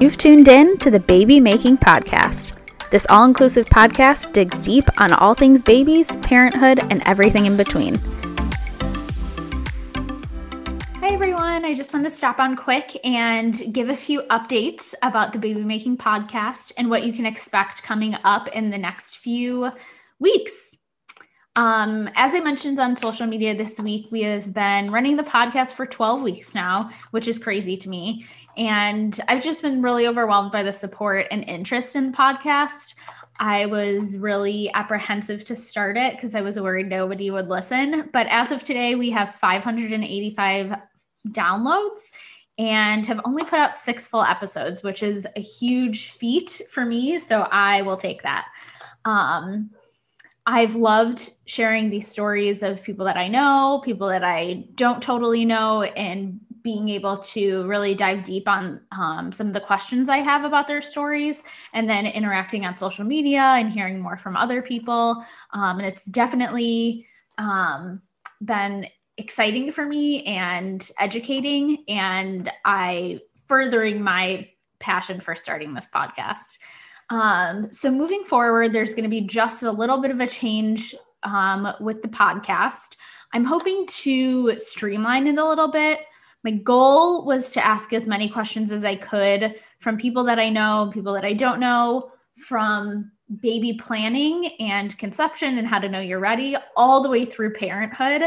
You've tuned in to the Baby Making Podcast. This all inclusive podcast digs deep on all things babies, parenthood, and everything in between. Hi, everyone. I just wanted to stop on quick and give a few updates about the Baby Making Podcast and what you can expect coming up in the next few weeks. Um, as I mentioned on social media this week, we have been running the podcast for 12 weeks now, which is crazy to me. And I've just been really overwhelmed by the support and interest in the podcast. I was really apprehensive to start it because I was worried nobody would listen. But as of today, we have 585 downloads and have only put out six full episodes, which is a huge feat for me. So I will take that. Um, I've loved sharing these stories of people that I know, people that I don't totally know, and being able to really dive deep on um, some of the questions I have about their stories, and then interacting on social media and hearing more from other people. Um, and it's definitely um, been exciting for me and educating, and I furthering my passion for starting this podcast. Um, so moving forward, there's going to be just a little bit of a change um, with the podcast. I'm hoping to streamline it a little bit. My goal was to ask as many questions as I could from people that I know, people that I don't know, from baby planning and conception and how to know you're ready, all the way through parenthood.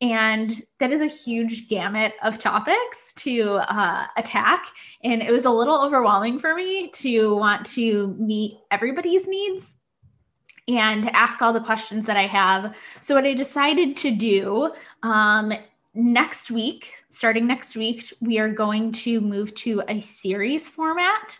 And that is a huge gamut of topics to uh, attack. And it was a little overwhelming for me to want to meet everybody's needs and ask all the questions that I have. So, what I decided to do um, next week, starting next week, we are going to move to a series format.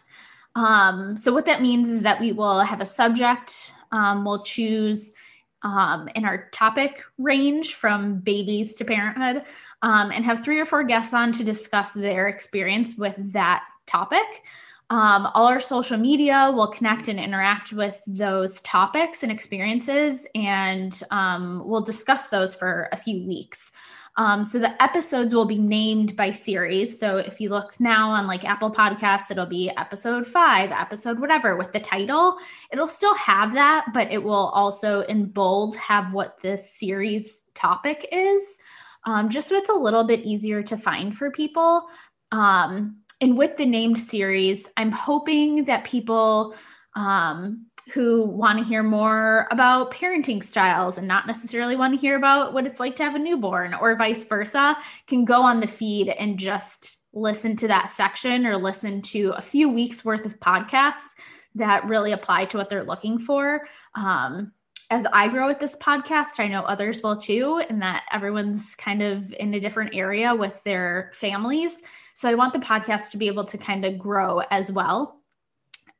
Um, so, what that means is that we will have a subject, um, we'll choose um, in our topic range from babies to parenthood um, and have three or four guests on to discuss their experience with that topic. Um, all our social media will connect and interact with those topics and experiences, and um, we'll discuss those for a few weeks. Um, so the episodes will be named by series. So if you look now on like Apple Podcasts, it'll be episode five, episode whatever with the title. It'll still have that, but it will also in bold have what this series topic is, um, just so it's a little bit easier to find for people. Um, and with the named series, I'm hoping that people um, who want to hear more about parenting styles and not necessarily want to hear about what it's like to have a newborn or vice versa can go on the feed and just listen to that section or listen to a few weeks worth of podcasts that really apply to what they're looking for. Um, as I grow with this podcast, I know others will too, and that everyone's kind of in a different area with their families. So I want the podcast to be able to kind of grow as well.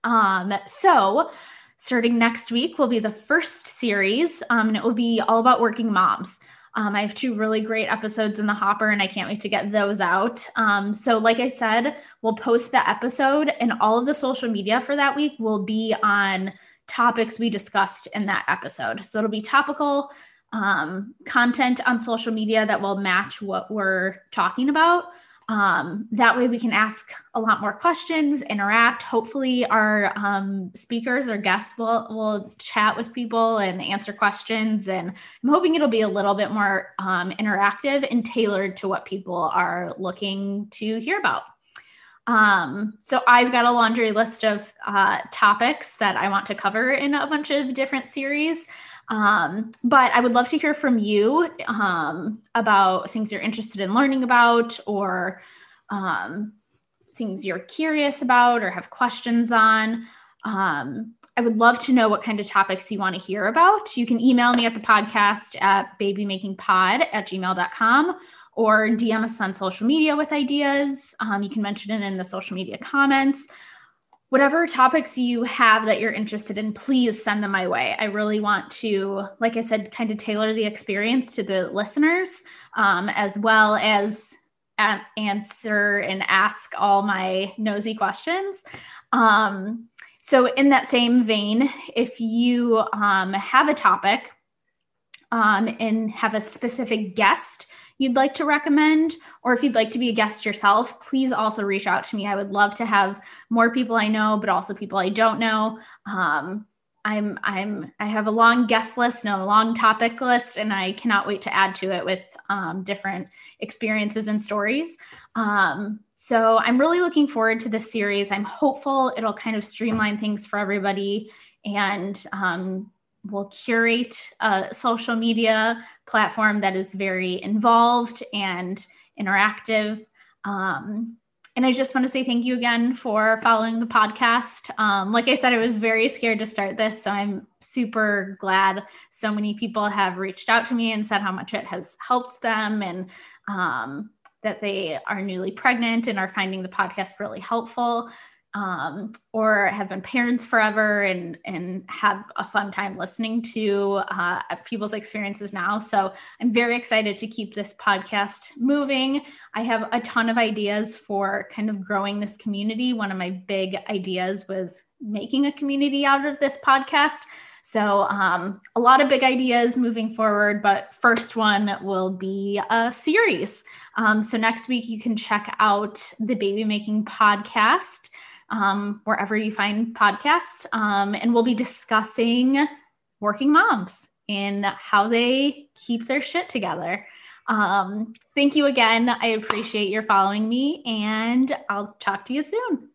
Um, so starting next week will be the first series, um, and it will be all about working moms. Um, I have two really great episodes in the hopper, and I can't wait to get those out. Um, so, like I said, we'll post the episode, and all of the social media for that week will be on topics we discussed in that episode. So, it'll be topical um, content on social media that will match what we're talking about. Um, that way we can ask a lot more questions, interact. Hopefully, our um, speakers or guests will, will chat with people and answer questions. And I'm hoping it'll be a little bit more um, interactive and tailored to what people are looking to hear about. Um, so I've got a laundry list of uh, topics that I want to cover in a bunch of different series. Um, but I would love to hear from you um, about things you're interested in learning about or um, things you're curious about or have questions on. Um, I would love to know what kind of topics you want to hear about. You can email me at the podcast at babymakingpod at gmail.com or DM us on social media with ideas. Um, you can mention it in the social media comments whatever topics you have that you're interested in, please send them my way. I really want to, like I said, kind of tailor the experience to the listeners, um, as well as answer and ask all my nosy questions. Um, so, in that same vein, if you um, have a topic um, and have a specific guest you'd like to recommend, or if you'd like to be a guest yourself, please also reach out to me. I would love to have more people I know, but also people I don't know. Um, I'm I'm I have a long guest list and a long topic list, and I cannot wait to add to it with um, different experiences and stories. Um, so I'm really looking forward to this series. I'm hopeful it'll kind of streamline things for everybody and um, will curate a social media platform that is very involved and interactive. Um, and I just want to say thank you again for following the podcast. Um, like I said, I was very scared to start this. So I'm super glad so many people have reached out to me and said how much it has helped them and um, that they are newly pregnant and are finding the podcast really helpful um, or have been parents forever and and have a fun time listening to uh, people's experiences now. So I'm very excited to keep this podcast moving. I have a ton of ideas for kind of growing this community. One of my big ideas was making a community out of this podcast. So, um, a lot of big ideas moving forward, but first one will be a series. Um, so, next week, you can check out the Baby Making podcast um, wherever you find podcasts. Um, and we'll be discussing working moms and how they keep their shit together. Um, thank you again. I appreciate your following me, and I'll talk to you soon.